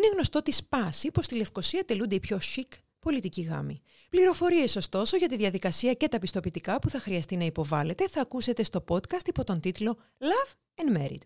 Είναι γνωστό τη σπάση πως στη Λευκοσία τελούνται οι πιο chic πολιτικοί γάμοι. Πληροφορίες, ωστόσο, για τη διαδικασία και τα πιστοποιητικά που θα χρειαστεί να υποβάλλετε θα ακούσετε στο podcast υπό τον τίτλο Love and Married.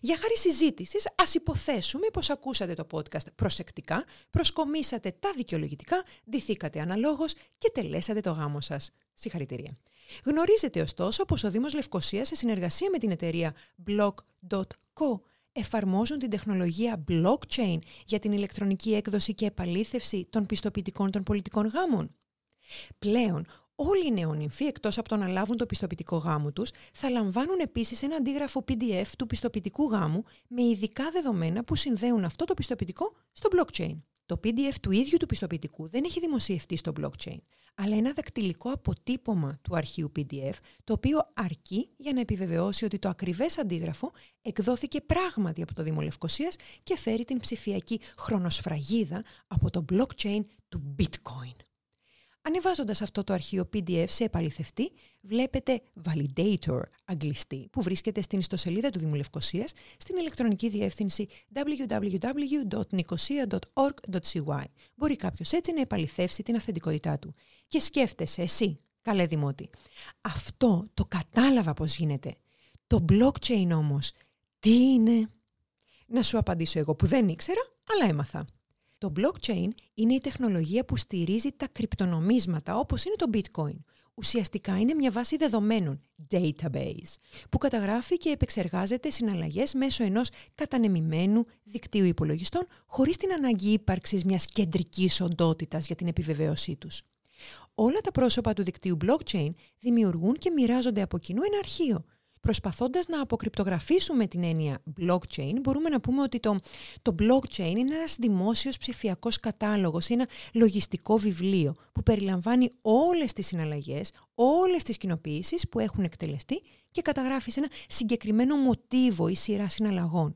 Για χάρη συζήτησης, ας υποθέσουμε πως ακούσατε το podcast προσεκτικά, προσκομίσατε τα δικαιολογητικά, ντυθήκατε αναλόγως και τελέσατε το γάμο σας. Συγχαρητήρια. Γνωρίζετε ωστόσο πως ο Δήμος Λευκοσίας σε συνεργασία με την εταιρεία Block.co εφαρμόζουν την τεχνολογία blockchain για την ηλεκτρονική έκδοση και επαλήθευση των πιστοποιητικών των πολιτικών γάμων. Πλέον, όλοι οι νεονυμφοί, εκτός από το να λάβουν το πιστοποιητικό γάμου τους, θα λαμβάνουν επίσης ένα αντίγραφο PDF του πιστοποιητικού γάμου με ειδικά δεδομένα που συνδέουν αυτό το πιστοποιητικό στο blockchain. Το PDF του ίδιου του πιστοποιητικού δεν έχει δημοσιευτεί στο blockchain, αλλά ένα δακτυλικό αποτύπωμα του αρχείου PDF, το οποίο αρκεί για να επιβεβαιώσει ότι το ακριβές αντίγραφο εκδόθηκε πράγματι από το Δήμο Λευκοσίας και φέρει την ψηφιακή χρονοσφραγίδα από το blockchain του bitcoin. Ανεβάζοντας αυτό το αρχείο PDF σε επαληθευτή, βλέπετε Validator αγγλιστή που βρίσκεται στην ιστοσελίδα του Δήμου Λευκοσίας στην ηλεκτρονική διεύθυνση www.nicosia.org.cy. Μπορεί κάποιος έτσι να επαληθεύσει την αυθεντικότητά του. Και σκέφτεσαι εσύ, καλέ Δημότη, αυτό το κατάλαβα πώς γίνεται. Το blockchain όμως, τι είναι; Να σου απαντήσω εγώ που δεν ήξερα, αλλά έμαθα. Το blockchain είναι η τεχνολογία που στηρίζει τα κρυπτονομίσματα όπως είναι το bitcoin. Ουσιαστικά είναι μια βάση δεδομένων, database, που καταγράφει και επεξεργάζεται συναλλαγές μέσω ενός κατανεμημένου δικτύου υπολογιστών χωρίς την ανάγκη ύπαρξης μιας κεντρικής οντότητας για την επιβεβαίωσή τους. Όλα τα πρόσωπα του δικτύου blockchain δημιουργούν και μοιράζονται από κοινού ένα αρχείο, Προσπαθώντας να αποκρυπτογραφήσουμε την έννοια blockchain, μπορούμε να πούμε ότι το, το blockchain είναι ένας δημόσιος ψηφιακός κατάλογος, ένα λογιστικό βιβλίο που περιλαμβάνει όλες τις συναλλαγές, όλες τις κοινοποιήσεις που έχουν εκτελεστεί και καταγράφει σε ένα συγκεκριμένο μοτίβο ή σειρά συναλλαγών.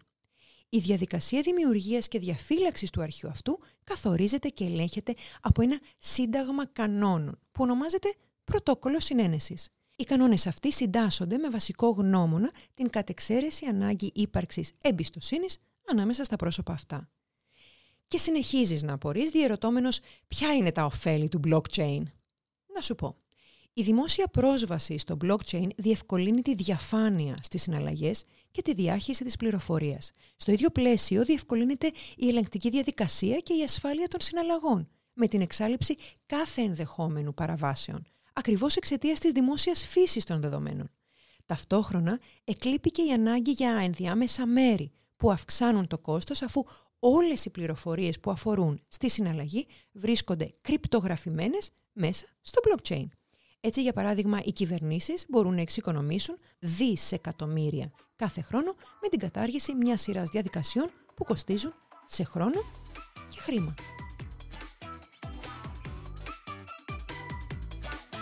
Η διαδικασία δημιουργίας και διαφύλαξης του αρχείου αυτού καθορίζεται και ελέγχεται από ένα σύνταγμα κανόνων που ονομάζεται πρωτόκολλο συνένεσης. Οι κανόνες αυτοί συντάσσονται με βασικό γνώμονα την κατεξαίρεση ανάγκη ύπαρξης εμπιστοσύνης ανάμεσα στα πρόσωπα αυτά. Και συνεχίζεις να απορείς διερωτώμενος ποια είναι τα ωφέλη του blockchain. Να σου πω. Η δημόσια πρόσβαση στο blockchain διευκολύνει τη διαφάνεια στις συναλλαγές και τη διάχυση της πληροφορίας. Στο ίδιο πλαίσιο διευκολύνεται η ελεγκτική διαδικασία και η ασφάλεια των συναλλαγών, με την εξάλληψη κάθε ενδεχόμενου παραβάσεων, ακριβώς εξαιτίας της δημόσιας φύσης των δεδομένων. Ταυτόχρονα εκλείπει και η ανάγκη για ενδιάμεσα μέρη που αυξάνουν το κόστος αφού όλες οι πληροφορίες που αφορούν στη συναλλαγή βρίσκονται κρυπτογραφημένες μέσα στο blockchain. Έτσι, για παράδειγμα, οι κυβερνήσεις μπορούν να εξοικονομήσουν δισεκατομμύρια κάθε χρόνο με την κατάργηση μιας σειράς διαδικασιών που κοστίζουν σε χρόνο και χρήμα.